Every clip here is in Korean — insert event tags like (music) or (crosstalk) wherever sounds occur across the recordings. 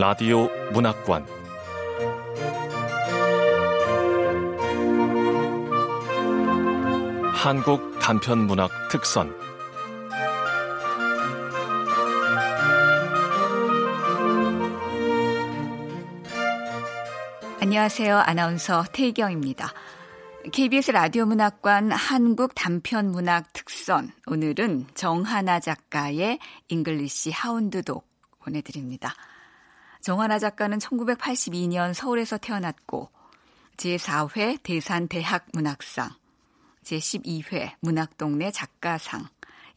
라디오 문학관 한국 단편 문학 특선 안녕하세요. 아나운서 태희경입니다. KBS 라디오 문학관 한국 단편 문학 특선 오늘은 정하나 작가의 English Hound Dog 보내드립니다. 정한아 작가는 1982년 서울에서 태어났고 제4회 대산 대학 문학상, 제12회 문학동네 작가상,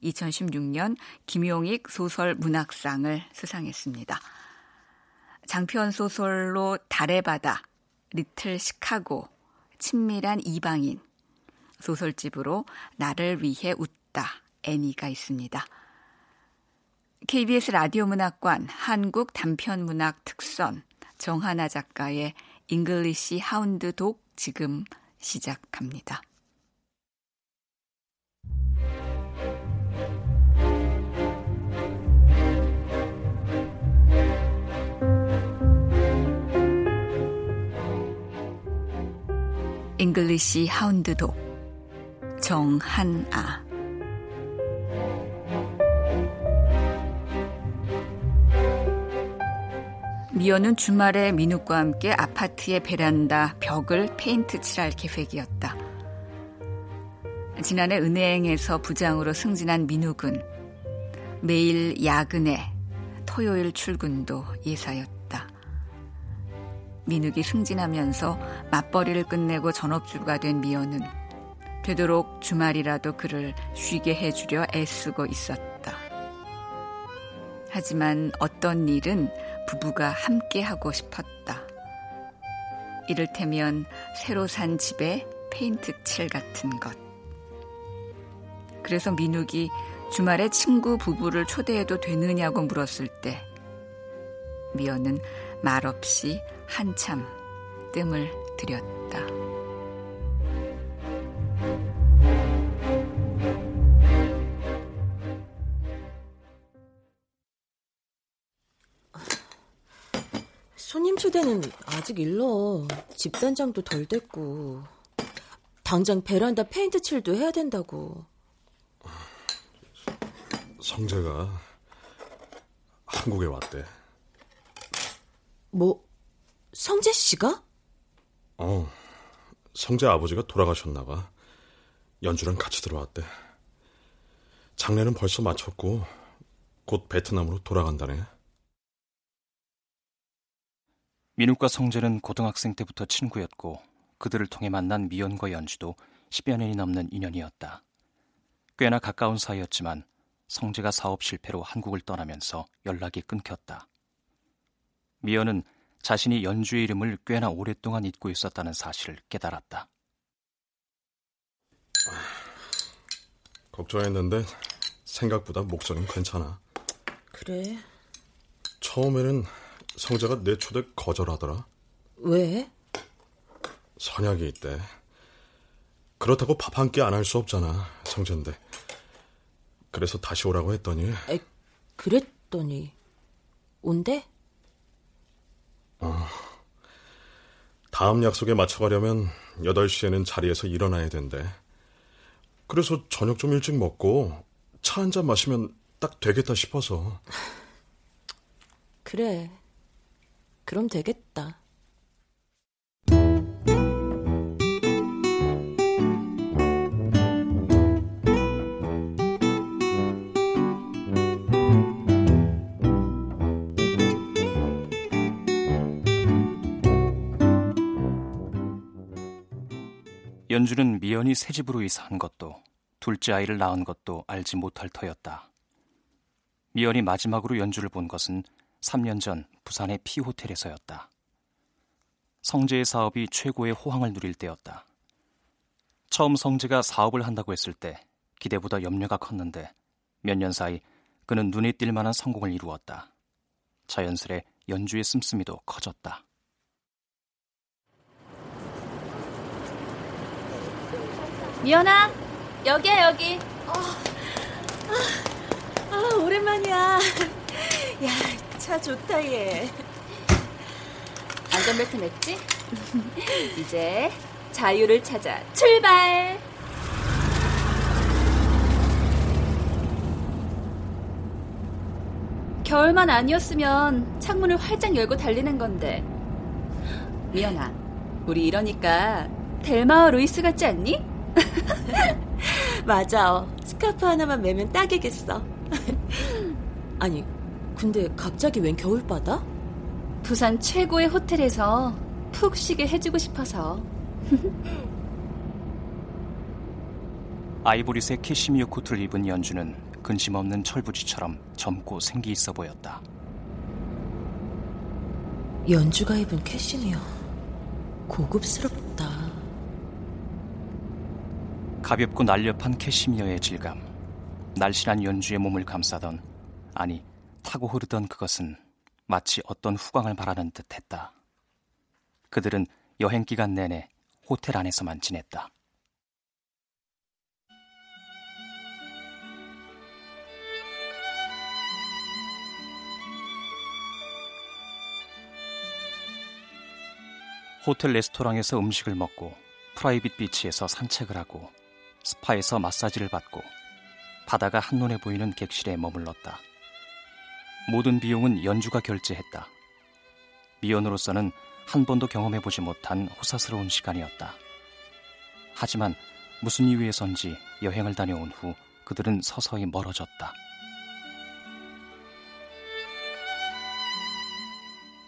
2016년 김용익 소설 문학상을 수상했습니다. 장편 소설로 달의 바다, Little Chicago, 친밀한 이방인, 소설집으로 나를 위해 웃다, 애니가 있습니다. KBS 라디오 문학관 한국 단편 문학 특선 정한아 작가의 English Hound Dog 지금 시작합니다. English Hound Dog 정한아 미연은 주말에 민욱과 함께 아파트의 베란다 벽을 페인트 칠할 계획이었다. 지난해 은행에서 부장으로 승진한 민욱은 매일 야근에 토요일 출근도 예사였다. 민욱이 승진하면서 맞벌이를 끝내고 전업주가 된 미연은 되도록 주말이라도 그를 쉬게 해주려 애쓰고 있었다. 하지만 어떤 일은 부부가 함께 하고 싶었다. 이를테면 새로 산 집에 페인트 칠 같은 것. 그래서 민욱이 주말에 친구 부부를 초대해도 되느냐고 물었을 때 미연은 말없이 한참 뜸을 들였다. 초대는 아직 일러. 집단장도 덜 됐고. 당장 베란다 페인트 칠도 해야 된다고. 성재가 한국에 왔대. 뭐, 성재 씨가? 어, 성재 아버지가 돌아가셨나 봐. 연주랑 같이 들어왔대. 장례는 벌써 마쳤고 곧 베트남으로 돌아간다네. 민욱과 성재는 고등학생 때부터 친구였고 그들을 통해 만난 미연과 연주도 10여 년이 넘는 인연이었다. 꽤나 가까운 사이였지만 성재가 사업 실패로 한국을 떠나면서 연락이 끊겼다. 미연은 자신이 연주의 이름을 꽤나 오랫동안 잊고 있었다는 사실을 깨달았다. 걱정했는데 생각보다 목소리는 괜찮아. 그래. 처음에는 성재가 내 초대 거절하더라. 왜? 선약이 있대. 그렇다고 밥 한 끼 안 할 수 없잖아, 성재인데. 그래서 다시 오라고 했더니. 에, 그랬더니 온대? 어. 다음 약속에 맞춰가려면 8시에는 자리에서 일어나야 된대. 그래서 저녁 좀 일찍 먹고 차 한 잔 마시면 딱 되겠다 싶어서. 그래. 그럼 되겠다. 연주는 미연이 새 집으로 이사한 것도 둘째 아이를 낳은 것도 알지 못할 터였다. 미연이 마지막으로 연주를 본 것은 3년 전 부산의 피 호텔에서였다. 성재의 사업이 최고의 호황을 누릴 때였다. 처음 성재가 사업을 한다고 했을 때 기대보다 염려가 컸는데 몇 년 사이 그는 눈에 띌 만한 성공을 이루었다. 자연스레 연주의 씀씀이도 커졌다. 미연아, 여기야 여기. 어, 아, 아, 오랜만이야. (laughs) 야, 차 좋다 얘. (laughs) 안전벨트 맸지? (laughs) 이제 자유를 찾아 출발! 겨울만 아니었으면 창문을 활짝 열고 달리는 건데. 미연아, 우리 이러니까 델마와 루이스 같지 않니? (laughs) 맞아. 스카프 하나만 매면 딱이겠어. 아니, 근데 갑자기 웬 겨울바다? 부산 최고의 호텔에서 푹 쉬게 해주고 싶어서. (laughs) 아이보리색 캐시미어 코트를 입은 연주는 근심 없는 철부지처럼 젊고 생기 있어 보였다. 연주가 입은 캐시미어. 고급스럽다. 가볍고 날렵한 캐시미어의 질감. 날씬한 연주의 몸을 감싸던 아니 타고 흐르던 그것은 마치 어떤 후광을 바라는 듯 했다. 그들은 여행 기간 내내 호텔 안에서만 지냈다. 호텔 레스토랑에서 음식을 먹고 private beach에서 산책을 하고 스파에서 마사지를 받고 바다가 한눈에 보이는 객실에 머물렀다. 모든 비용은 연주가 결제했다. 미연으로서는 한 번도 경험해보지 못한 호사스러운 시간이었다. 하지만 무슨 이유에선지 여행을 다녀온 후 그들은 서서히 멀어졌다.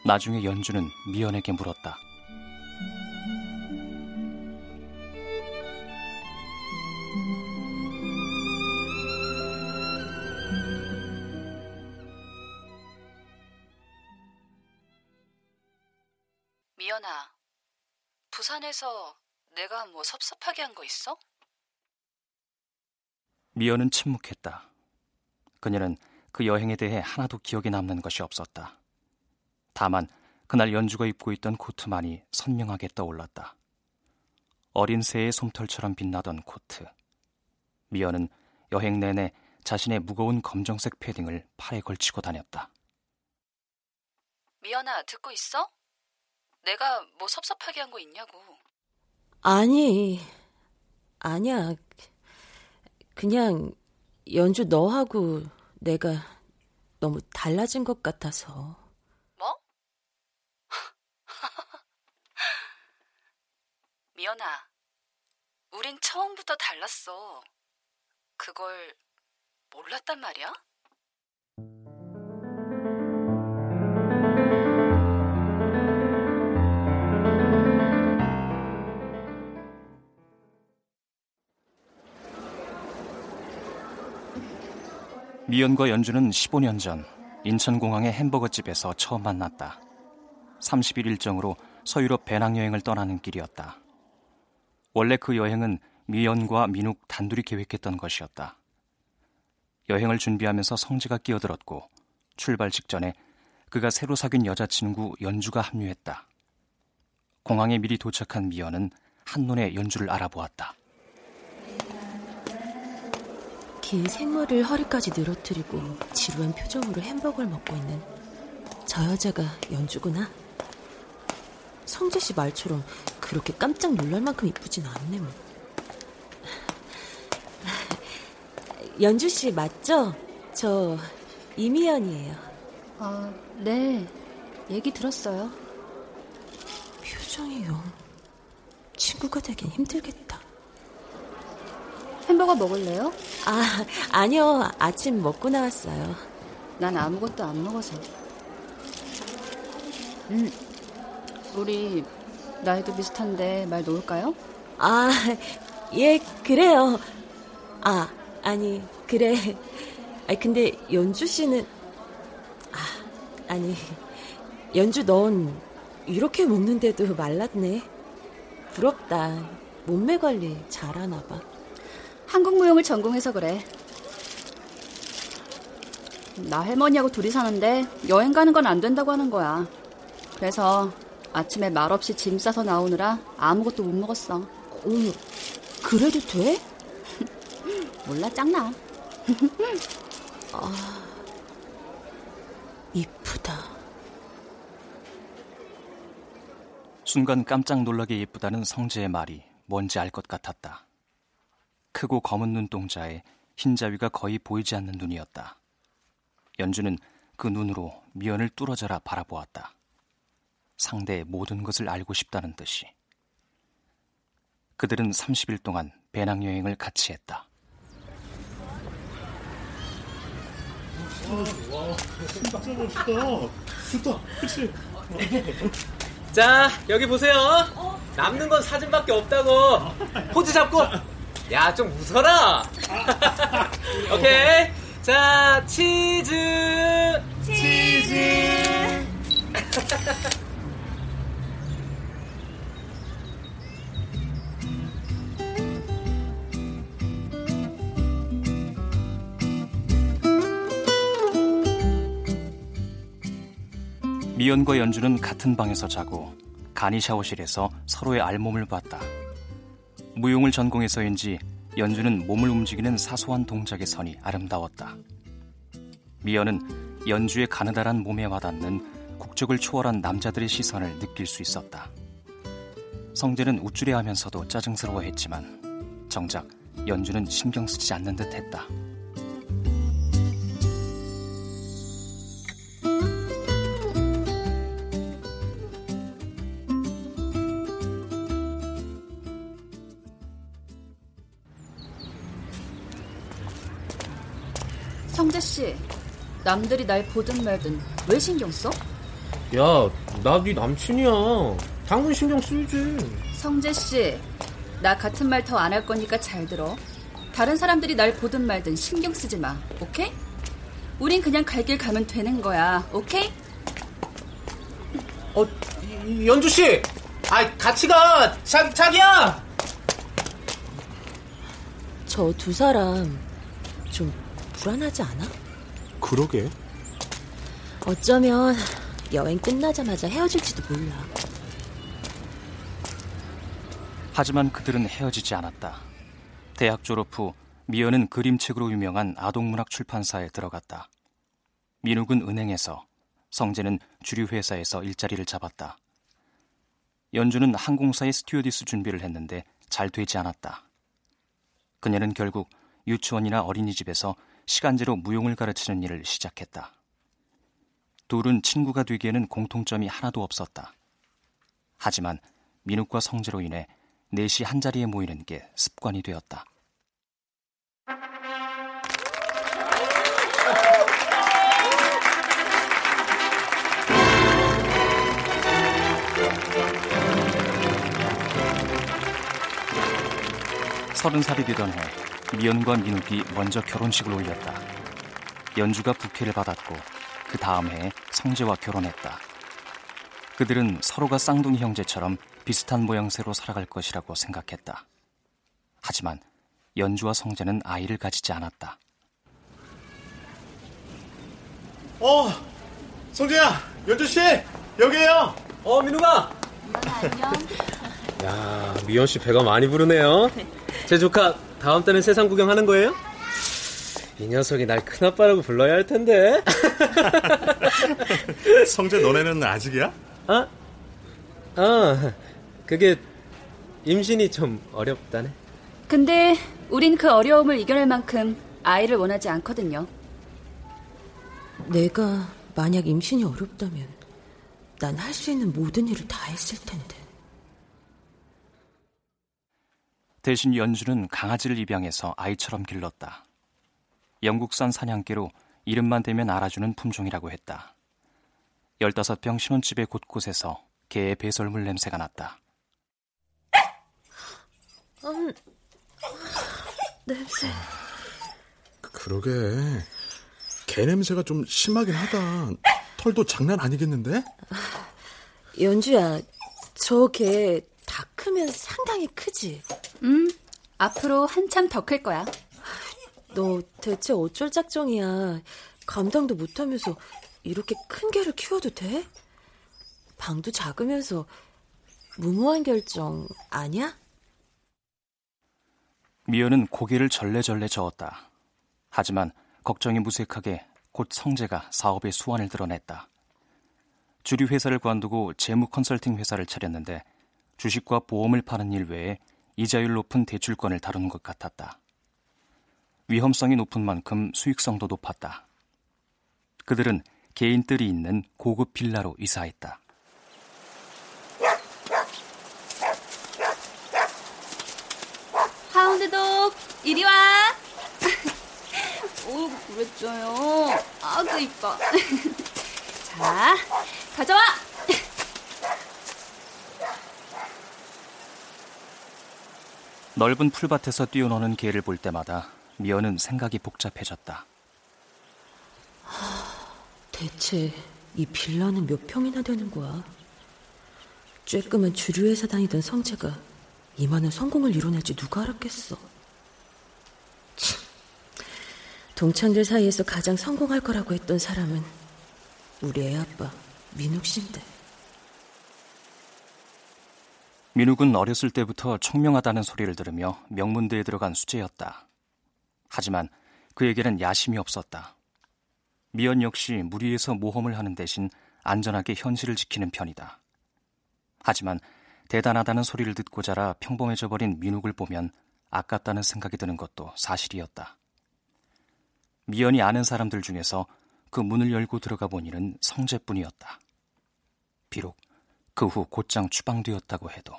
나중에 연주는 미연에게 물었다. 부산에서 내가 뭐 섭섭하게 한 거 있어? 미연은 침묵했다. 그녀는 그 여행에 대해 하나도 기억에 남는 것이 없었다. 다만 그날 연주가 입고 있던 코트만이 선명하게 떠올랐다. 어린 새의 솜털처럼 빛나던 코트. 미연은 여행 내내 자신의 무거운 검정색 패딩을 팔에 걸치고 다녔다. 미연아, 듣고 있어? 내가 뭐 섭섭하게 한 거 있냐고. 아니, 아니야. 그냥 연주 너하고 내가 너무 달라진 것 같아서. 뭐? (laughs) 미연아, 우린 처음부터 달랐어. 그걸 몰랐단 말이야? 미연과 연주는 15년 전 인천공항의 햄버거집에서 처음 만났다. 30일 일정으로 서유럽 배낭여행을 떠나는 길이었다. 원래 그 여행은 미연과 민욱 단둘이 계획했던 것이었다. 여행을 준비하면서 성지가 끼어들었고 출발 직전에 그가 새로 사귄 여자친구 연주가 합류했다. 공항에 미리 도착한 미연은 한눈에 연주를 알아보았다. 긴 생머리를 허리까지 늘어뜨리고 지루한 표정으로 햄버거를 먹고 있는 저 여자가 연주구나. 성재 씨 말처럼 그렇게 깜짝 놀랄 만큼 이쁘진 않네 뭐. 연주 씨 맞죠? 저 이미연이에요. 아, 네. 얘기 들었어요. 표정이 영 친구가 되긴 힘들겠다. 햄버거 먹을래요? 아, 아니요. 아침 먹고 나왔어요. 난 아무것도 안 먹어서. 음, 우리 나이도 비슷한데 말 놓을까요? 아, 예, 그래요. 아, 아니, 그래. 아, 근데 연주 씨는 아, 아니, 연주 넌 이렇게 먹는데도 말랐네. 부럽다. 몸매 관리 잘하나 봐. 한국 무용을 전공해서 그래. 나 할머니하고 둘이 사는데 여행 가는 건 안 된다고 하는 거야. 그래서 아침에 말없이 짐 싸서 나오느라 아무것도 못 먹었어. 어머, 그래도 돼? (laughs) 몰라 짱나. (laughs) 이쁘다. 순간 깜짝 놀라게 예쁘다는 성재의 말이 뭔지 알 것 같았다. 크고 검은 눈동자에 흰자위가 거의 보이지 않는 눈이었다. 연주는 그 눈으로 미연을 뚫어져라 바라보았다. 상대의 모든 것을 알고 싶다는 듯이. 그들은 30일 동안 배낭여행을 같이 했다. 자, 여기 보세요. 남는 건 사진밖에 없다고. 포즈 잡고. 야, 좀 웃어라. (laughs) 오케이. 자, 치즈. 치즈. 미연과 연주는 같은 방에서 자고 간이 샤워실에서 서로의 알몸을 봤다. 무용을 전공해서인지 연주는 몸을 움직이는 사소한 동작의 선이 아름다웠다. 미연은 연주의 가느다란 몸에 와닿는 국적을 초월한 남자들의 시선을 느낄 수 있었다. 성재는 우쭐해하면서도 짜증스러워했지만 정작 연주는 신경 쓰지 않는 듯했다. 성재 씨, 남들이 날 보든 말든 왜 신경 써? 야, 나 네 남친이야. 당근 신경 쓰이지. 성재 씨, 나 같은 말 더 안 할 거니까 잘 들어. 다른 사람들이 날 보든 말든 신경 쓰지 마, 오케이? 우린 그냥 갈 길 가면 되는 거야, 오케이? 어, 연주 씨. 아, 같이 가. 자, 자기야. 저 두 사람 좀 불안하지 않아? 그러게. 어쩌면 여행 끝나자마자 헤어질지도 몰라. 하지만 그들은 헤어지지 않았다. 대학 졸업 후 미연은 그림책으로 유명한 아동문학 출판사에 들어갔다. 민욱은 은행에서, 성재는 주류회사에서 일자리를 잡았다. 연주는 항공사의 스튜어디스 준비를 했는데 잘 되지 않았다. 그녀는 결국 유치원이나 어린이집에서 시간제로 무용을 가르치는 일을 시작했다. 둘은 친구가 되기에는 공통점이 하나도 없었다. 하지만 민욱과 성재로 인해 넷이 한자리에 모이는 게 습관이 되었다. 서른 살이 되던 해 미연과 민욱이 먼저 결혼식을 올렸다. 연주가 부케를 받았고 그 다음 해에 성재와 결혼했다. 그들은 서로가 쌍둥이 형제처럼 비슷한 모양새로 살아갈 것이라고 생각했다. 하지만 연주와 성재는 아이를 가지지 않았다. 어, 성재야, 연주 씨, 여기에요. 어, 민우가. 안녕. 야, 미연 씨 배가 많이 부르네요. 제 조카 다음 달엔 세상 구경하는 거예요? 이 녀석이 날 큰아빠라고 불러야 할 텐데. (laughs) 성재 너네는 아직이야? 아? 아, 그게 임신이 좀 어렵다네. 근데 우린 그 어려움을 이겨낼 만큼 아이를 원하지 않거든요. 내가 만약 임신이 어렵다면 난 할 수 있는 모든 일을 다 했을 텐데. 대신 연주는 강아지를 입양해서 아이처럼 길렀다. 영국산 사냥개로 이름만 대면 알아주는 품종이라고 했다. 15평 신혼집의 곳곳에서 개의 배설물 냄새가 났다. 음, 냄새. 그러게. 개 냄새가 좀 심하긴 하다. 털도 장난 아니겠는데? 연주야, 저 개 다 크면 상당히 크지? 음, 앞으로 한참 더 클 거야. 너 대체 어쩔 작정이야. 감당도 못하면서 이렇게 큰 개를 키워도 돼? 방도 작으면서 무모한 결정 아니야? 미연은 고개를 절레절레 저었다. 하지만 걱정이 무색하게 곧 성재가 사업의 수완을 드러냈다. 주류 회사를 관두고 재무 컨설팅 회사를 차렸는데 주식과 보험을 파는 일 외에 이자율 높은 대출권을 다루는 것 같았다. 위험성이 높은 만큼 수익성도 높았다. 그들은 개인들이 있는 고급 빌라로 이사했다. 하운드독, 이리 와! (laughs) 오, 그랬죠요. 아그 이뻐. (laughs) 자, 가져와! 넓은 풀밭에서 뛰어노는 개를 볼 때마다 미연은 생각이 복잡해졌다. 대체 이 빌라는 몇 평이나 되는 거야? 쬐끔한 주류회사 다니던 성재가 이만한 성공을 이뤄낼지 누가 알았겠어. 참. 동창들 사이에서 가장 성공할 거라고 했던 사람은 우리 애 아빠 민욱 씨인데. 민욱은 어렸을 때부터 총명하다는 소리를 들으며 명문대에 들어간 수재였다. 하지만 그에게는 야심이 없었다. 미연 역시 무리에서 모험을 하는 대신 안전하게 현실을 지키는 편이다. 하지만 대단하다는 소리를 듣고 자라 평범해져 버린 민욱을 보면 아깝다는 생각이 드는 것도 사실이었다. 미연이 아는 사람들 중에서 그 문을 열고 들어가 보니는 성재뿐이었다. 비록 그 후 곧장 추방되었다고 해도.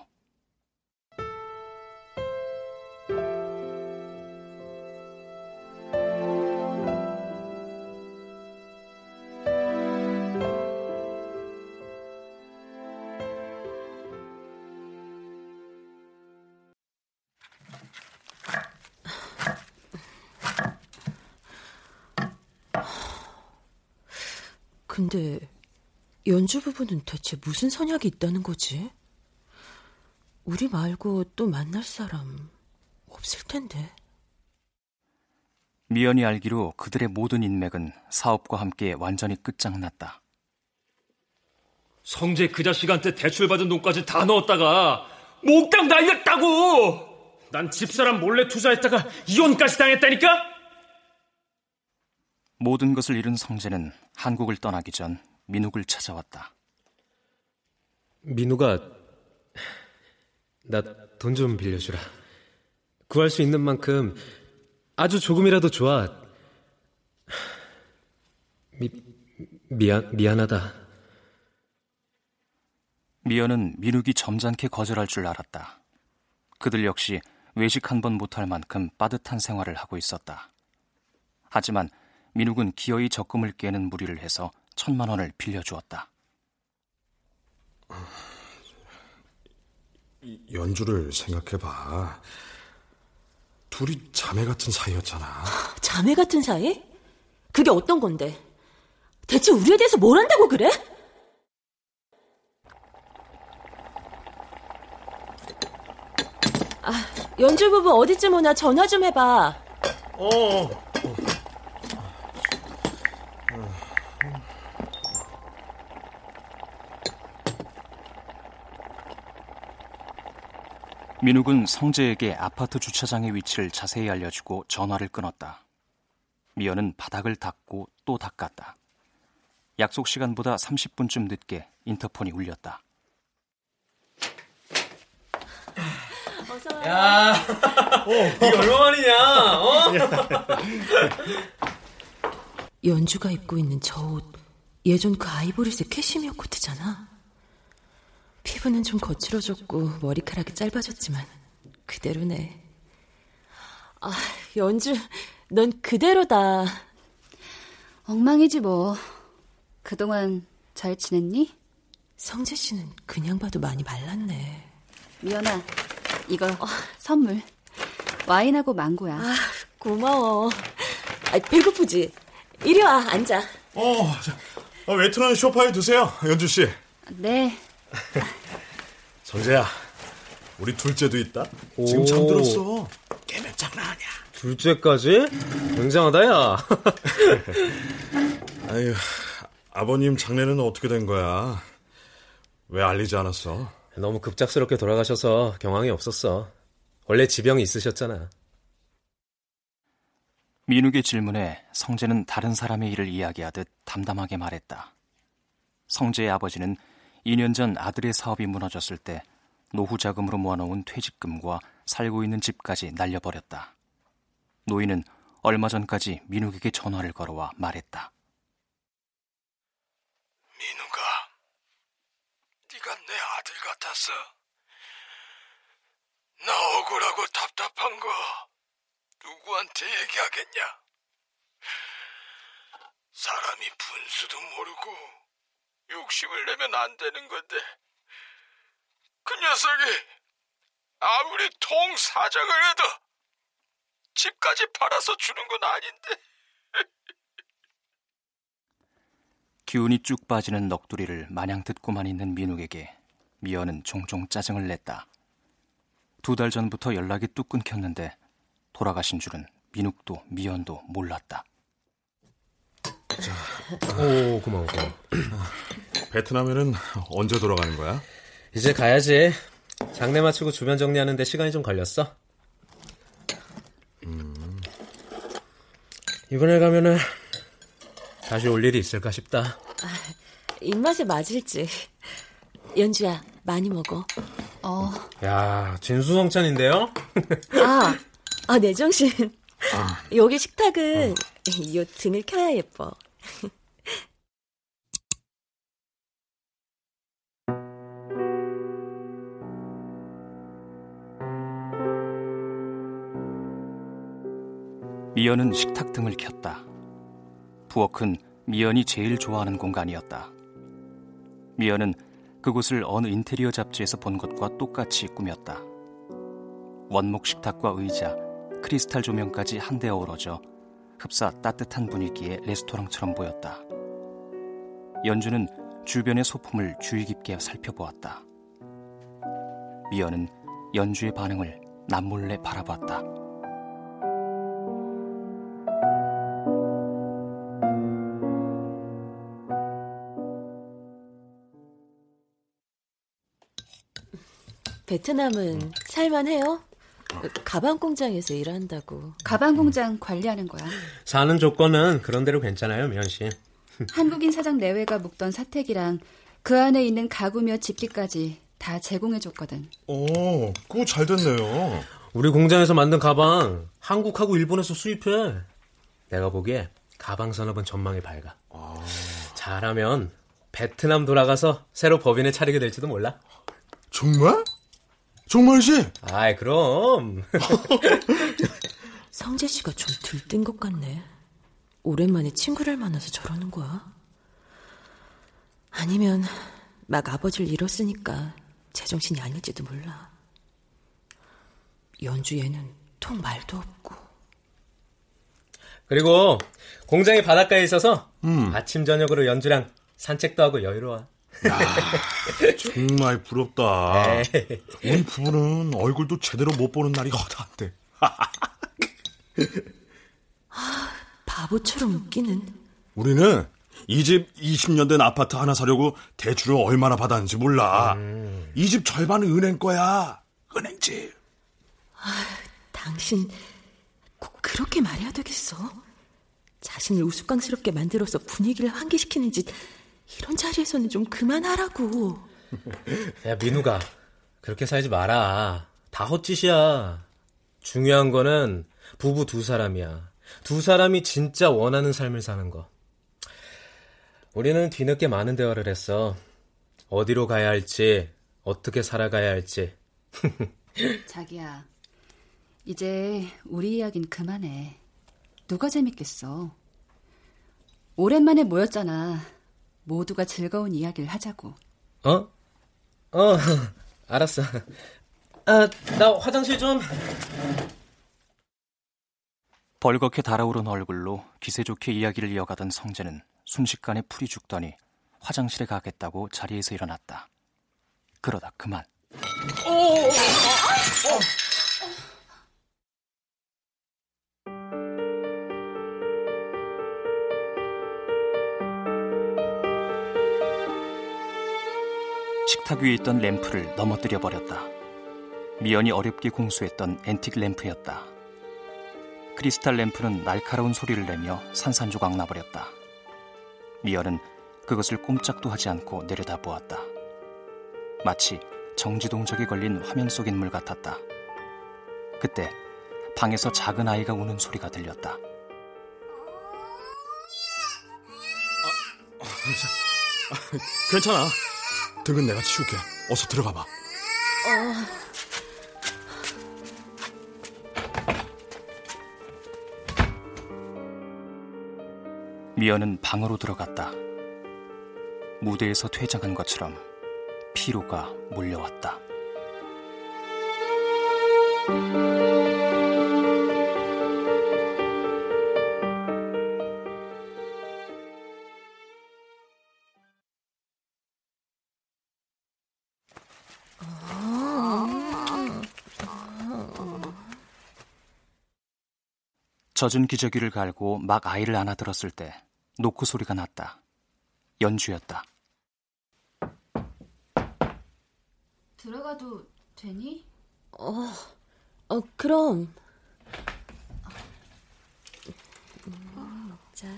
근데 연주 부부는 대체 무슨 선약이 있다는 거지? 우리 말고 또 만날 사람 없을 텐데. 미연이 알기로 그들의 모든 인맥은 사업과 함께 완전히 끝장났다. 성재 그 자식한테 대출받은 돈까지 다 넣었다가 몽땅 날렸다고! 난 집사람 몰래 투자했다가 이혼까지 당했다니까? 모든 것을 잃은 성재는 한국을 떠나기 전 민욱을 찾아왔다. 민우가 나 돈 좀 빌려주라. 구할 수 있는 만큼 아주 조금이라도 좋아. 미, 미안, 미안하다. 미연은 민욱이 점잖게 거절할 줄 알았다. 그들 역시 외식 한 번 못할 만큼 빠듯한 생활을 하고 있었다. 하지만 민욱은 기어이 적금을 깨는 무리를 해서 천만 원을 빌려주었다. 연주를 생각해봐. 둘이 자매 같은 사이였잖아. (laughs) 자매 같은 사이? 그게 어떤 건데? 대체 우리에 대해서 뭘 안다고 그래? 아, 연주 부부 어디쯤 오나 전화 좀 해봐. 어. 민욱은 성재에게 아파트 주차장의 위치를 자세히 알려주고 전화를 끊었다. 미연은 바닥을 닦고 또 닦았다. 약속 시간보다 30분쯤 늦게 인터폰이 울렸다. 야, (laughs) 이게 얼마만이냐? 어? (laughs) 연주가 입고 있는 저 옷, 예전 그 아이보리색 캐시미어 코트잖아. 피부는 좀 거칠어졌고 머리카락이 짧아졌지만 그대로네. 아, 연주, 넌 그대로다. 엉망이지 뭐. 그동안 잘 지냈니? 성재 씨는 그냥 봐도 많이 말랐네. 미연아, 이거 어, 선물. 와인하고 망고야. 아, 고마워. 아, 배고프지? 이리 와, 앉아. 어, 자, 웨트는 쇼파에 두세요, 연주 씨. 네. (laughs) 성재야, 우리 둘째도 있다. 지금 잠들었어. 깨면 장난 아니야. 둘째까지? 굉장하다, 야. (laughs) 아유, 아버님 장례는 어떻게 된 거야? 왜 알리지 않았어? 너무 급작스럽게 돌아가셔서 경황이 없었어. 원래 지병이 있으셨잖아. 민욱의 질문에 성재는 다른 사람의 일을 이야기하듯 담담하게 말했다. 성재의 아버지는 2년 전 아들의 사업이 무너졌을 때 노후 자금으로 모아놓은 퇴직금과 살고 있는 집까지 날려버렸다. 노인은 얼마 전까지 민욱에게 전화를 걸어와 말했다. 민욱아, 네가 내 아들 같았어. 나 억울하고 답답한 거 누구한테 얘기하겠냐? 사람이 분수도 모르고 욕심을 내면 안 되는 건데 그 녀석이 아무리 통 사정을 해도 집까지 팔아서 주는 건 아닌데. (laughs) 기운이 쭉 빠지는 넋두리를 마냥 듣고만 있는 민욱에게 미연은 종종 짜증을 냈다. 두 달 전부터 연락이 뚝 끊겼는데 돌아가신 줄은 민욱도 미연도 몰랐다. 자, 오 고마워 고마워. (clears throat) 베트남에는 언제 돌아가는 거야? 이제 가야지. 장례 마치고 주변 정리하는데 시간이 좀 걸렸어. 음. 이번에 가면은 다시 올 일이 있을까 싶다. 아, 입맛에 맞을지. 연주야, 많이 먹어. 어. 야, 진수성찬인데요? 아, 아, 내 정신. 아. 여기 식탁은 어. 이 등을 켜야 예뻐. 미연은 식탁 등을 켰다. 부엌은 미연이 제일 좋아하는 공간이었다. 미연은 그곳을 어느 인테리어 잡지에서 본 것과 똑같이 꾸몄다. 원목 식탁과 의자, 크리스탈 조명까지 한데 어우러져 흡사 따뜻한 분위기의 레스토랑처럼 보였다. 연주는 주변의 소품을 주의 깊게 살펴보았다. 미연은 연주의 반응을 남몰래 바라봤다. 베트남은 살만해요? 가방 공장에서 일한다고. 가방 공장 관리하는 거야. 사는 조건은 그런 대로 괜찮아요, 미연 씨. (laughs) 한국인 사장 내외가 묵던 사택이랑 그 안에 있는 가구며 집기까지 다 제공해 줬거든. 오, 그거 잘 됐네요. 우리 공장에서 만든 가방 한국하고 일본에서 수입해. 내가 보기에 가방 산업은 전망이 밝아. 아... 잘하면 베트남 돌아가서 새로 법인을 차리게 될지도 몰라. 정말? 정말지? 아이, 그럼. (laughs) 성재 씨가 좀 들뜬 것 같네. 오랜만에 친구를 만나서 저러는 거야? 아니면 막 아버지를 잃었으니까 제정신이 아닐지도 몰라. 연주 얘는 통 말도 없고. 그리고 공장이 바닷가에 있어서 음. 아침 저녁으로 연주랑 산책도 하고 여유로워. 야, 정말 부럽다. 우리 부부는 얼굴도 제대로 못 보는 날이 허다한데. 아, 바보처럼 웃기는. 우리는 이 집 20년 된 아파트 하나 사려고 대출을 얼마나 받았는지 몰라. 음. 이집 절반은 은행 거야. 은행집. 아, 당신 꼭 그렇게 말해야 되겠어? 자신을 우스꽝스럽게 만들어서 분위기를 환기시키는 짓 이런 자리에서는 좀 그만하라고. 야, 민우가. 그렇게 살지 마라. 다 헛짓이야. 중요한 거는 부부 두 사람이야. 두 사람이 진짜 원하는 삶을 사는 거. 우리는 뒤늦게 많은 대화를 했어. 어디로 가야 할지, 어떻게 살아가야 할지. (laughs) 자기야, 이제 우리 이야기는 그만해. 누가 재밌겠어. 오랜만에 모였잖아. 모두가 즐거운 이야기를 하자고. 어? 어, (laughs) 알았어. 아, 나 화장실 좀. 벌겋게 달아오른 얼굴로 기세 좋게 이야기를 이어가던 성재는 순식간에 풀이 죽더니 화장실에 가겠다고 자리에서 일어났다. 그러다 그만. 어, 어, 어, 식탁 위에 있던 램프를 넘어뜨려 버렸다. 미연이 어렵게 공수했던 앤틱 램프였다. 크리스탈 램프는 날카로운 소리를 내며 산산조각 나버렸다. 미연은 그것을 꼼짝도 하지 않고 내려다 보았다. 마치 정지동작이 걸린 화면 속 인물 같았다. 그때 방에서 작은 아이가 우는 소리가 들렸다. 아, 괜찮아. 등은 내가 치울게. 어서 들어가 봐. 어... 미연은 방으로 들어갔다. 무대에서 퇴장한 것처럼 피로가 몰려왔다. 젖은 기저귀를 갈고 막 아이를 안아들었을 때 노크 소리가 났다. 연주였다. 들어가도 되니? 어, 어 그럼. 자.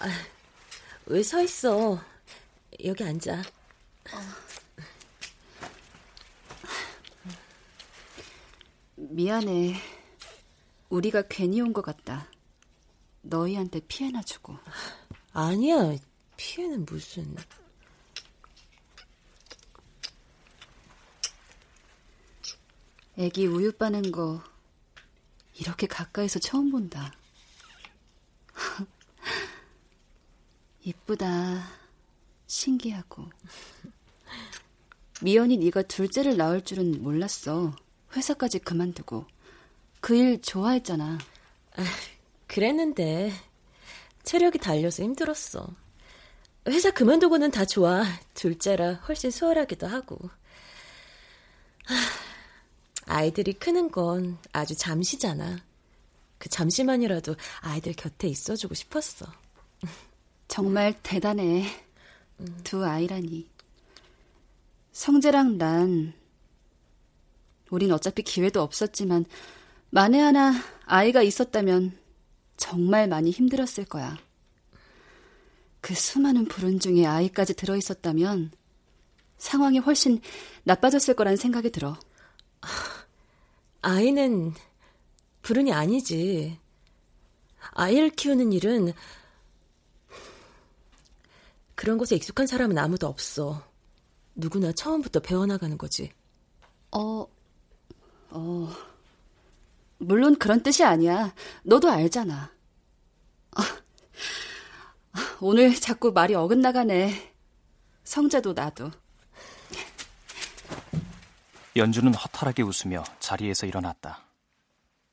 아, 왜서 있어? 여기 앉아. 어. 미안해. 우리가 괜히 온 것 같다. 너희한테 피해나 주고. 아니야. 피해는 무슨. 애기 우유 빠는 거 이렇게 가까이서 처음 본다. (laughs) 이쁘다. 신기하고. 미연이 네가 둘째를 낳을 줄은 몰랐어. 회사까지 그만두고 그 일 좋아했잖아. 아, 그랬는데 체력이 달려서 힘들었어. 회사 그만두고는 다 좋아. 둘째라 훨씬 수월하기도 하고. 아이들이 크는 건 아주 잠시잖아. 그 잠시만이라도 아이들 곁에 있어주고 싶었어. 정말 대단해. 두 아이라니. 성재랑 난 우린 어차피 기회도 없었지만 만에 하나 아이가 있었다면 정말 많이 힘들었을 거야. 그 수많은 불운 중에 아이까지 들어있었다면 상황이 훨씬 나빠졌을 거란 생각이 들어. 아이는 불운이 아니지. 아이를 키우는 일은 그런 곳에 익숙한 사람은 아무도 없어. 누구나 처음부터 배워나가는 거지. 어, 어, 물론 그런 뜻이 아니야. 너도 알잖아. 아, 오늘 자꾸 말이 어긋나가네. 성재도 나도. 연주는 허탈하게 웃으며 자리에서 일어났다.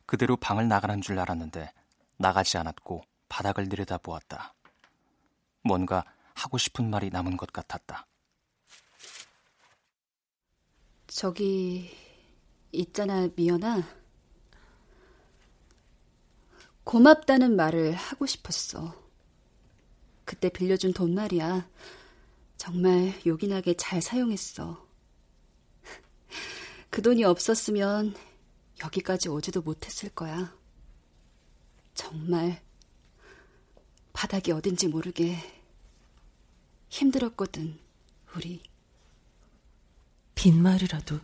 그대로 방을 나가는 줄 알았는데 나가지 않았고 바닥을 내려다보았다. 뭔가 하고 싶은 말이 남은 것 같았다. 저기 있잖아, 미연아. 고맙다는 말을 하고 싶었어. 그때 빌려준 돈 말이야. 정말 요긴하게 잘 사용했어. (laughs) 그 돈이 없었으면 여기까지 오지도 못했을 거야. 정말 바닥이 어딘지 모르게 힘들었거든, 우리. 빈말이라도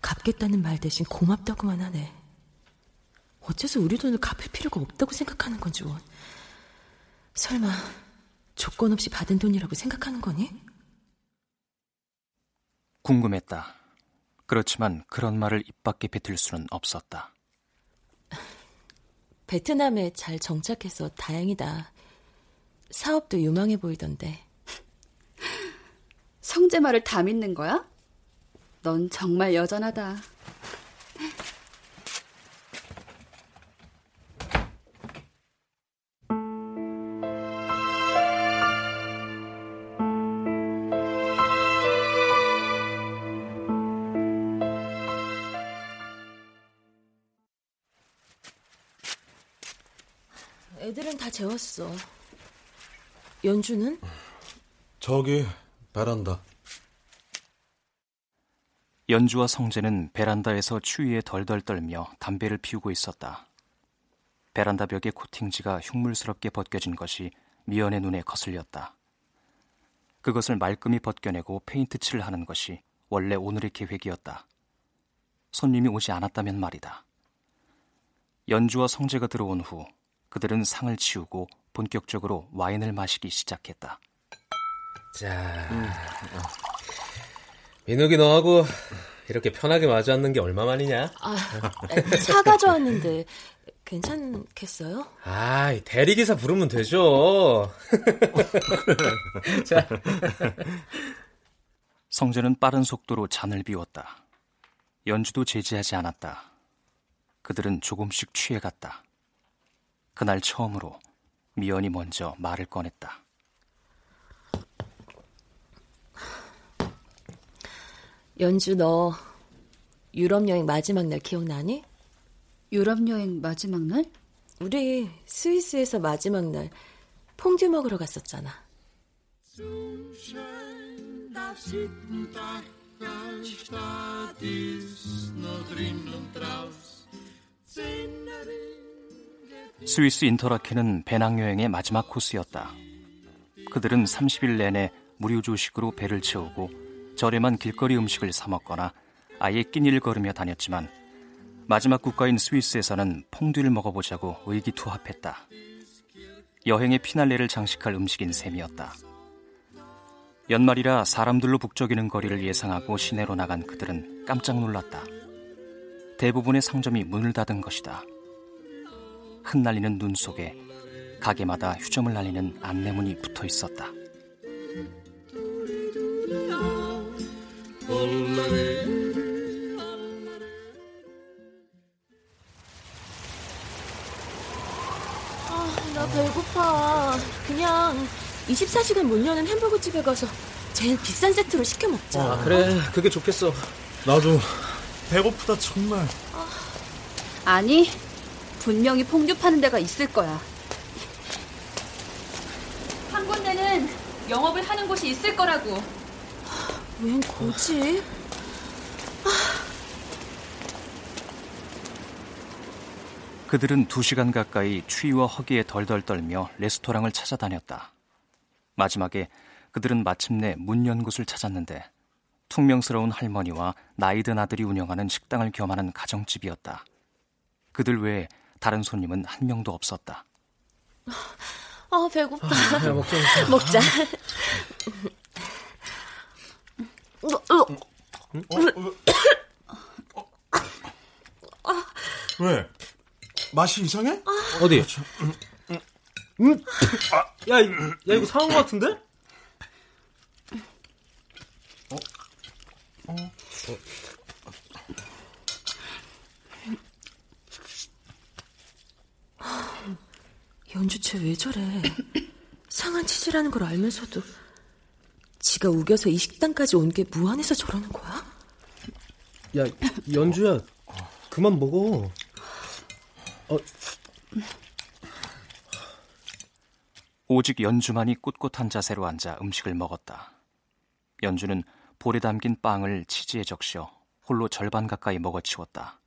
갚겠다는 말 대신 고맙다고만 하네. 어째서 우리 돈을 갚을 필요가 없다고 생각하는 건지 원. 설마 조건 없이 받은 돈이라고 생각하는 거니? 궁금했다. 그렇지만 그런 말을 입 밖에 뱉을 수는 없었다. 베트남에 잘 정착해서 다행이다. 사업도 유망해 보이던데. 성재 말을 다 믿는 거야? 넌 정말 여전하다. 애들은 다 재웠어. 연주는? 저기 베란다. 연주와 성재는 베란다에서 추위에 덜덜 떨며 담배를 피우고 있었다. 베란다 벽의 코팅지가 흉물스럽게 벗겨진 것이 미연의 눈에 거슬렸다. 그것을 말끔히 벗겨내고 페인트 칠을 하는 것이 원래 오늘의 계획이었다. 손님이 오지 않았다면 말이다. 연주와 성재가 들어온 후 그들은 상을 치우고 본격적으로 와인을 마시기 시작했다. 자, 민욱이 너하고 이렇게 편하게 마주 앉는 게 얼마만이냐? 아, 차 가져왔는데 괜찮겠어요? 아, 대리기사 부르면 되죠. (laughs) 자. 성재는 빠른 속도로 잔을 비웠다. 연주도 제지하지 않았다. 그들은 조금씩 취해갔다. 그날 처음으로 미연이 먼저 말을 꺼냈다. 연주 너 유럽 여행 마지막 날 기억나니? 유럽 여행 마지막 날? 우리 스위스에서 마지막 날 퐁듀 먹으러 갔었잖아. 스위스 인터라켄은 배낭여행의 마지막 코스였다. 그들은 30일 내내 무료 조식으로 배를 채우고 저렴한 길거리 음식을 사 먹거나 아예 끼니를 걸으며 다녔지만 마지막 국가인 스위스에서는 퐁듀를 먹어보자고 의기투합했다. 여행의 피날레를 장식할 음식인 셈이었다. 연말이라 사람들로 북적이는 거리를 예상하고 시내로 나간 그들은 깜짝 놀랐다. 대부분의 상점이 문을 닫은 것이다. 흩날리는 눈 속에 가게마다 휴점을 날리는 안내문이 붙어 있었다. 아, 나 배고파. 그냥 24시간 문 여는 햄버거 집에 가서 제일 비싼 세트로 시켜 먹자. 아, 그래. 그게 좋겠어. 나도 배고프다 정말. 아니, 분명히 퐁듀 파는 데가 있을 거야. 한 군데는 영업을 하는 곳이 있을 거라고. 웬 고지? 그들은 두 시간 가까이 추위와 허기에 덜덜 떨며 레스토랑을 찾아다녔다. 마지막에 그들은 마침내 문 연 곳을 찾았는데 퉁명스러운 할머니와 나이든 아들이 운영하는 식당을 겸하는 가정집이었다. 그들 외에 다른 손님은 한 명도 없었다. 아, 배고파. 아, 먹자, (laughs) 먹자. (laughs) 먹자. 왜? 맛이 이상해? 어디? 음. 야, 이- 야, 이거 상한 것 같은데? 연주체 왜 저래? 상한 치질하는 걸 알면서도 지가 우겨서 이 식당까지 온 게 무안해서 저러는 거야? 야, 연주야. 그만 먹어. 어, 오직 연주만이 꿋꿋한 자세로 앉아 음식을 먹었다. 연주는 볼에 담긴 빵을 치즈에 적셔 홀로 절반 가까이 먹어치웠다.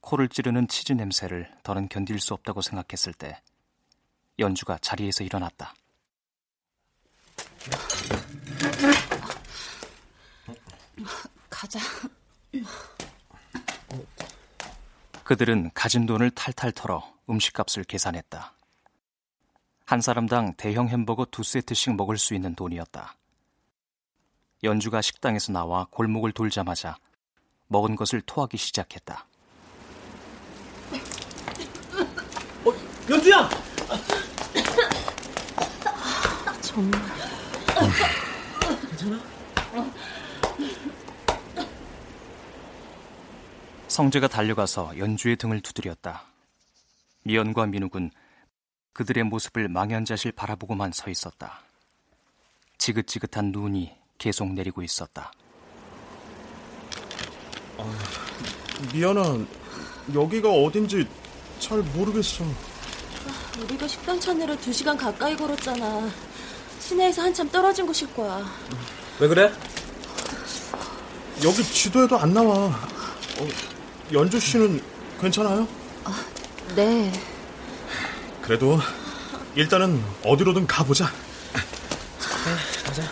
코를 찌르는 치즈 냄새를 더는 견딜 수 없다고 생각했을 때 연주가 자리에서 일어났다. 가자. 그들은 가진 돈을 탈탈 털어 음식값을 계산했다. 한 사람당 대형 햄버거 두 세트씩 먹을 수 있는 돈이었다. 연주가 식당에서 나와 골목을 돌자마자 먹은 것을 토하기 시작했다. 연주야! 정말. 성재가 달려가서 연주의 등을 두드렸다. 미연과 민욱은 그들의 모습을 망연자실 바라보고만 서 있었다. 지긋지긋한 눈이 계속 내리고 있었다. 미연아, 여기가 어딘지 잘 모르겠어. 우리가 식당 찾느라 두 시간 가까이 걸었잖아. 시내에서 한참 떨어진 곳일 거야. 왜 그래? 여기 지도에도 안 나와. 어, 연주 씨는 괜찮아요? 네. 그래도 일단은 어디로든 가보자. 네, 가자.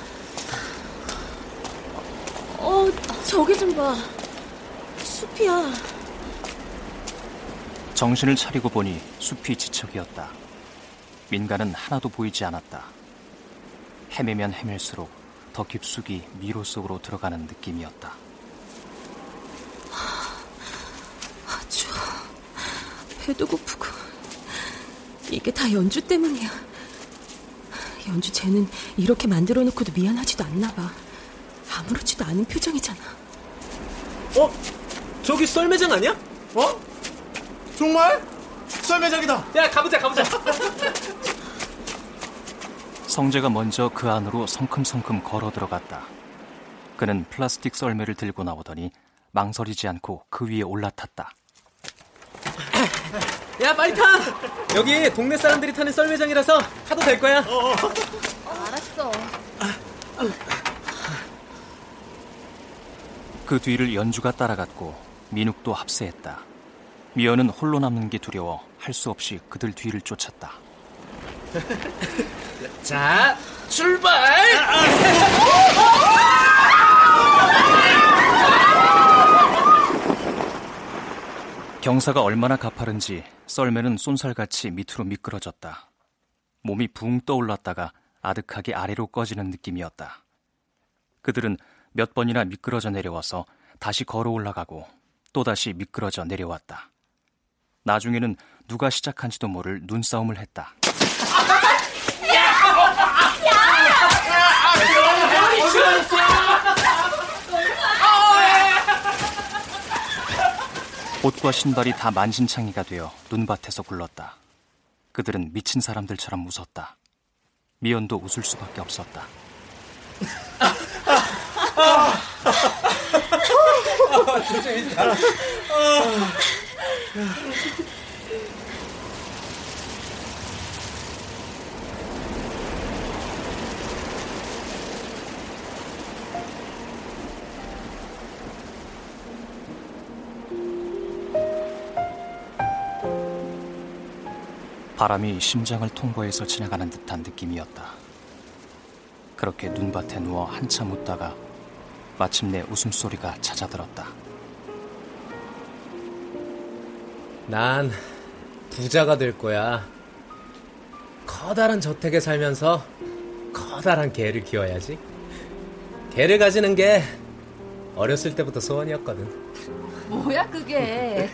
어, 저기 좀 봐. 숲이야. 정신을 차리고 보니 숲이 지척이었다. 민가는 하나도 보이지 않았다. 헤매면 헤맬수록 더 깊숙이 미로 속으로 들어가는 느낌이었다. 아주 배도 고프고 이게 다 연주 때문이야. 연주 쟤는 이렇게 만들어 놓고도 미안하지도 않나 봐. 아무렇지도 않은 표정이잖아. 어? 저기 썰매장 아니야? 어? 정말? 썰매장이다. 야, 가보자, 가보자. 성재가 먼저 그 안으로 성큼성큼 걸어 들어갔다. 그는 플라스틱 썰매를 들고 나오더니 망설이지 않고 그 위에 올라탔다. 야, 빨리 타! 여기 동네 사람들이 타는 썰매장이라서 타도 될 거야. 어, 알았어. 그 뒤를 연주가 따라갔고 민욱도 합세했다. 미연은 홀로 남는 게 두려워 할 수 없이 그들 뒤를 쫓았다. (laughs) 자, 출발! (laughs) 경사가 얼마나 가파른지 썰매는 쏜살같이 밑으로 미끄러졌다. 몸이 붕 떠올랐다가 아득하게 아래로 꺼지는 느낌이었다. 그들은 몇 번이나 미끄러져 내려와서 다시 걸어 올라가고 또다시 미끄러져 내려왔다. 나중에는 누가 시작한지도 모를 눈싸움을 했다. 옷과 신발이 다 만신창이가 되어 눈밭에서 굴렀다. 그들은 미친 사람들처럼 웃었다. 미연도 웃을 수밖에 없었다. 바람이 심장을 통과해서 지나가는 듯한 느낌이었다. 그렇게 눈밭에 누워 한참 웃다가 마침내 웃음소리가 찾아들었다. 난 부자가 될 거야. 커다란 저택에 살면서 커다란 개를 키워야지. 개를 가지는 게 어렸을 때부터 소원이었거든. 뭐야 그게?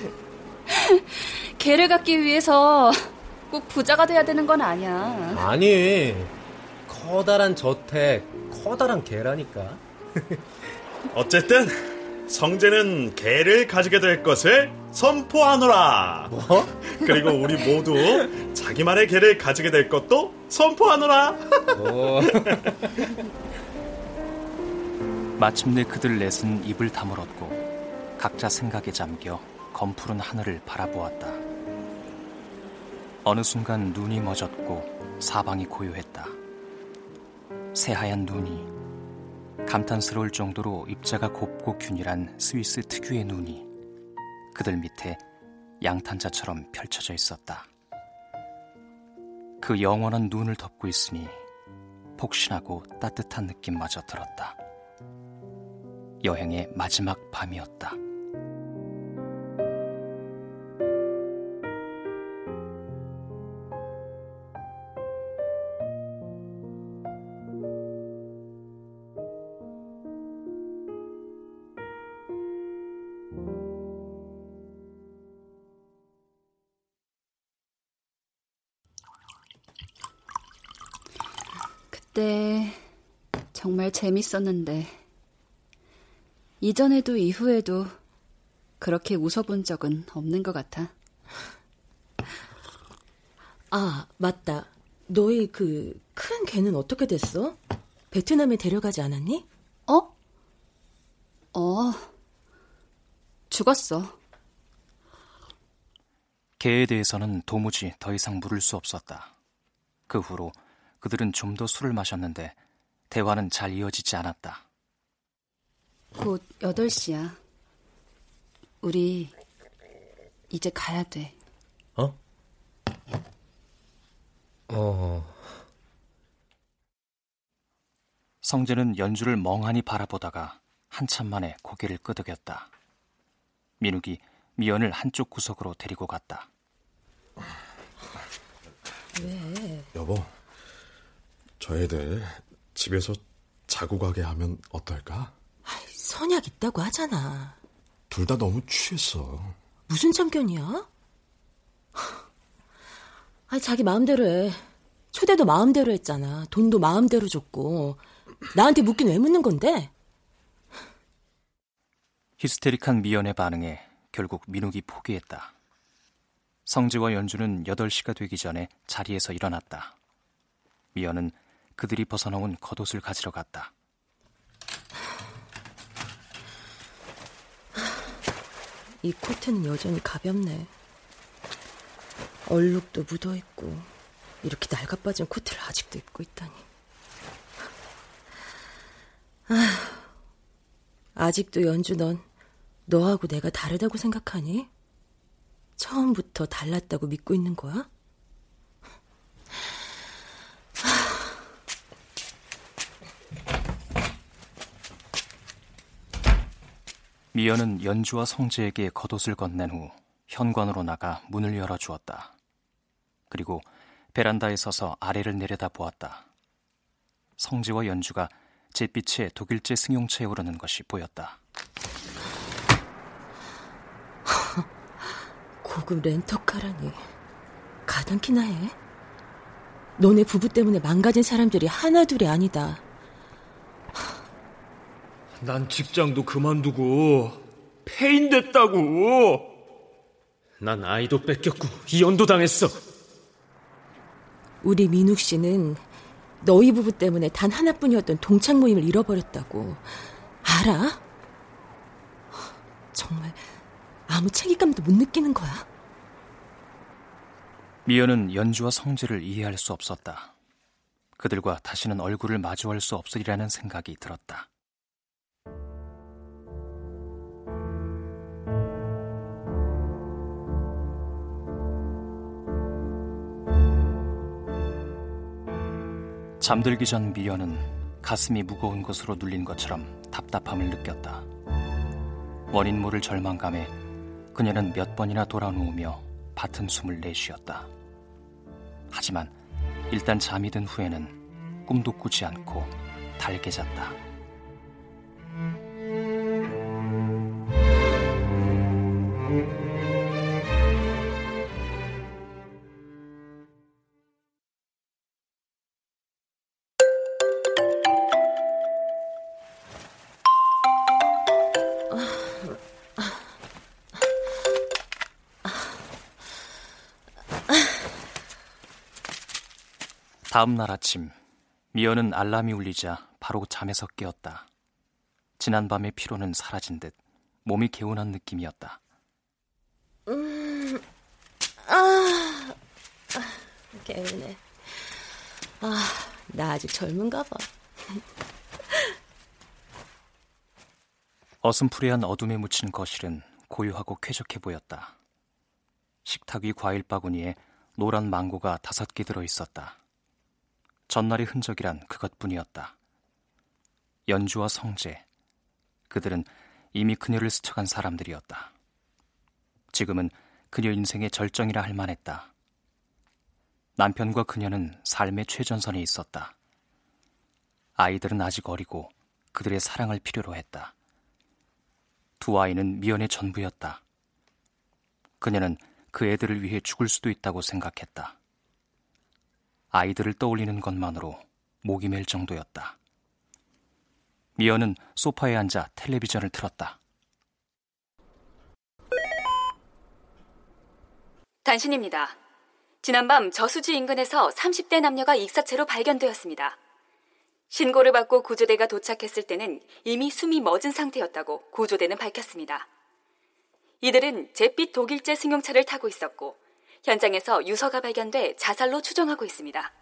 (laughs) 개를 갖기 위해서 꼭 부자가 돼야 되는 건 아니야. 아니, 커다란 저택, 커다란 개라니까. (laughs) 어쨌든 성재는 개를 가지게 될 것을 선포하노라. 뭐? 그리고 우리 모두 자기만의 개를 가지게 될 것도 선포하노라. 오. (laughs) 마침내 그들 넷은 입을 다물었고 각자 생각에 잠겨 검푸른 하늘을 바라보았다. 어느 순간 눈이 멎었고 사방이 고요했다. 새하얀 눈이 감탄스러울 정도로 입자가 곱고 균일한 스위스 특유의 눈이 그들 밑에 양탄자처럼 펼쳐져 있었다. 그 영원한 눈을 덮고 있으니 폭신하고 따뜻한 느낌마저 들었다. 여행의 마지막 밤이었다. 재밌었는데 이전에도 이후에도 그렇게 웃어본 적은 없는 것 같아. 아, 맞다. 너희 그 큰 개는 어떻게 됐어? 베트남에 데려가지 않았니? 어? 어. 죽었어. 개에 대해서는 도무지 더 이상 물을 수 없었다. 그 후로 그들은 좀 더 술을 마셨는데 대화는 잘 이어지지 않았다. 곧 8시야. 우리 이제 가야 돼. 어? 어. 성재는 연주를 멍하니 바라보다가 한참 만에 고개를 끄덕였다. 민욱이 미연을 한쪽 구석으로 데리고 갔다. 왜? 여보, 저 애들 집에서 자고 가게 하면 어떨까? 선약 있다고 하잖아. 둘 다 너무 취했어. 무슨 참견이야? 아, 자기 마음대로 해. 초대도 마음대로 했잖아. 돈도 마음대로 줬고. 나한테 묻긴 왜 묻는 건데? 히스테릭한 미연의 반응에 결국 민욱이 포기했다. 성지와 연주는 8시가 되기 전에 자리에서 일어났다. 미연은 그들이 벗어놓은 겉옷을 가지러 갔다. 이 코트는 여전히 가볍네. 얼룩도 묻어있고, 이렇게 낡아빠진 코트를 아직도 입고 있다니. 아, 아직도 연주 넌 너하고 내가 다르다고 생각하니? 처음부터 달랐다고 믿고 있는 거야? 미연은 연주와 성재에게 겉옷을 건넨 후 현관으로 나가 문을 열어 주었다. 그리고 베란다에 서서 아래를 내려다 보았다. 성재와 연주가 잿빛에 독일제 승용차에 오르는 것이 보였다. (laughs) 고급 렌터카라니. 가당키나 해? 너네 부부 때문에 망가진 사람들이 하나둘이 아니다. 난 직장도 그만두고 폐인 됐다고. 난 아이도 뺏겼고 이혼도 당했어. 우리 민욱 씨는 너희 부부 때문에 단 하나뿐이었던 동창 모임을 잃어버렸다고. 알아? 정말 아무 책임감도 못 느끼는 거야? 미연은 연주와 성재를 이해할 수 없었다. 그들과 다시는 얼굴을 마주할 수 없으리라는 생각이 들었다. 잠들기 전 미연은 가슴이 무거운 것으로 눌린 것처럼 답답함을 느꼈다. 원인 모를 절망감에 그녀는 몇 번이나 돌아누우며 밭은 숨을 내쉬었다. 하지만 일단 잠이 든 후에는 꿈도 꾸지 않고 달게 잤다. 다음 날 아침 미연은 알람이 울리자 바로 잠에서 깨었다. 지난 밤의 피로는 사라진 듯 몸이 개운한 느낌이었다. 음, 아, 아 개운해. 아, 나 아직 젊은가 봐. 어슴푸레한 어둠에 묻힌 거실은 고요하고 쾌적해 보였다. 식탁 위 과일 바구니에 노란 망고가 다섯 개 들어 있었다. 전날의 흔적이란 그것뿐이었다. 연주와 성재, 그들은 이미 그녀를 스쳐간 사람들이었다. 지금은 그녀 인생의 절정이라 할 만했다. 남편과 그녀는 삶의 최전선에 있었다. 아이들은 아직 어리고 그들의 사랑을 필요로 했다. 두 아이는 미연의 전부였다. 그녀는 그 애들을 위해 죽을 수도 있다고 생각했다. 아이들을 떠올리는 것만으로 목이 맬 정도였다. 미연은 소파에 앉아 텔레비전을 틀었다. 단신입니다. 지난밤 저수지 인근에서 30대 남녀가 익사체로 발견되었습니다. 신고를 받고 구조대가 도착했을 때는 이미 숨이 멎은 상태였다고 구조대는 밝혔습니다. 이들은 잿빛 독일제 승용차를 타고 있었고 현장에서 유서가 발견돼 자살로 추정하고 있습니다.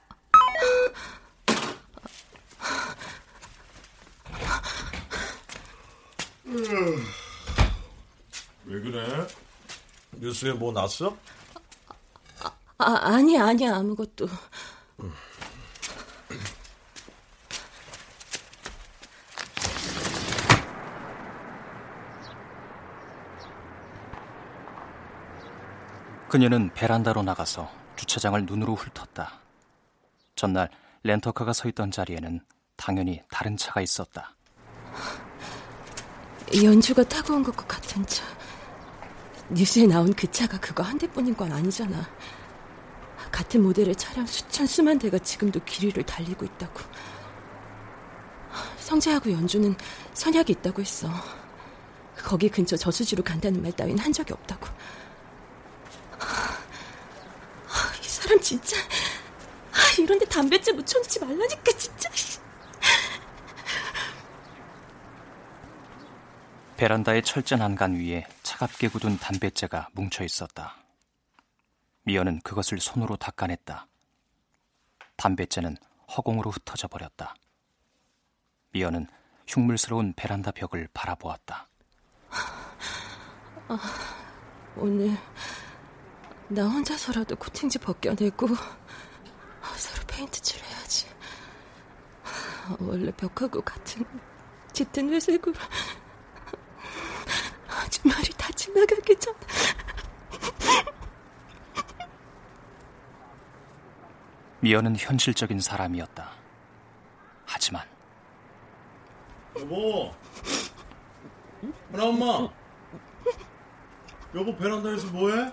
왜 그래? 뉴스에 뭐 났어? 아, 아니야, 아니야, 아무것도. 그녀는 베란다로 나가서 주차장을 눈으로 훑었다. 전날 렌터카가 서 있던 자리에는 당연히 다른 차가 있었다. 연주가 타고 온 것과 같은 차. 뉴스에 나온 그 차가 그거 한 대뿐인 건 아니잖아. 같은 모델의 차량 수천 수만 대가 지금도 길 위를 달리고 있다고. 성재하고 연주는 선약이 있다고 했어. 거기 근처 저수지로 간다는 말 따윈 한 적이 없다고. 이 사람 진짜 이런데 담배째 묻혀놓지 말라니까 진짜. 베란다의 철제 난간 위에 차갑게 굳은 담뱃재가 뭉쳐 있었다. 미연은 그것을 손으로 닦아냈다. 담뱃재는 허공으로 흩어져 버렸다. 미연은 흉물스러운 베란다 벽을 바라보았다. 아, 오늘 나 혼자서라도 코팅지 벗겨내고 새로 페인트 칠해야지. 원래 벽하고 같은 짙은 회색으로 주말이 다 지나가기 전. 미연은 현실적인 사람이었다. 하지만 여보, 하나 엄마. 여보 베란다에서 뭐해?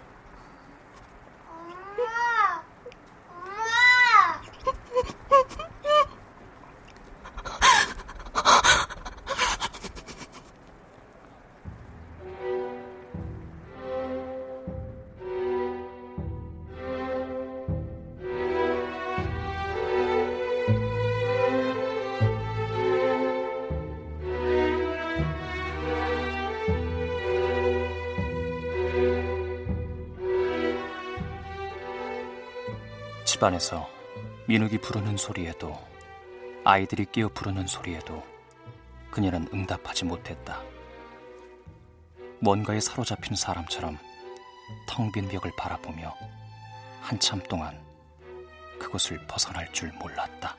집안에서 민욱이 부르는 소리에도 아이들이 끼어 부르는 소리에도 그녀는 응답하지 못했다. 뭔가에 사로잡힌 사람처럼 텅 빈 벽을 바라보며 한참 동안 그곳을 벗어날 줄 몰랐다.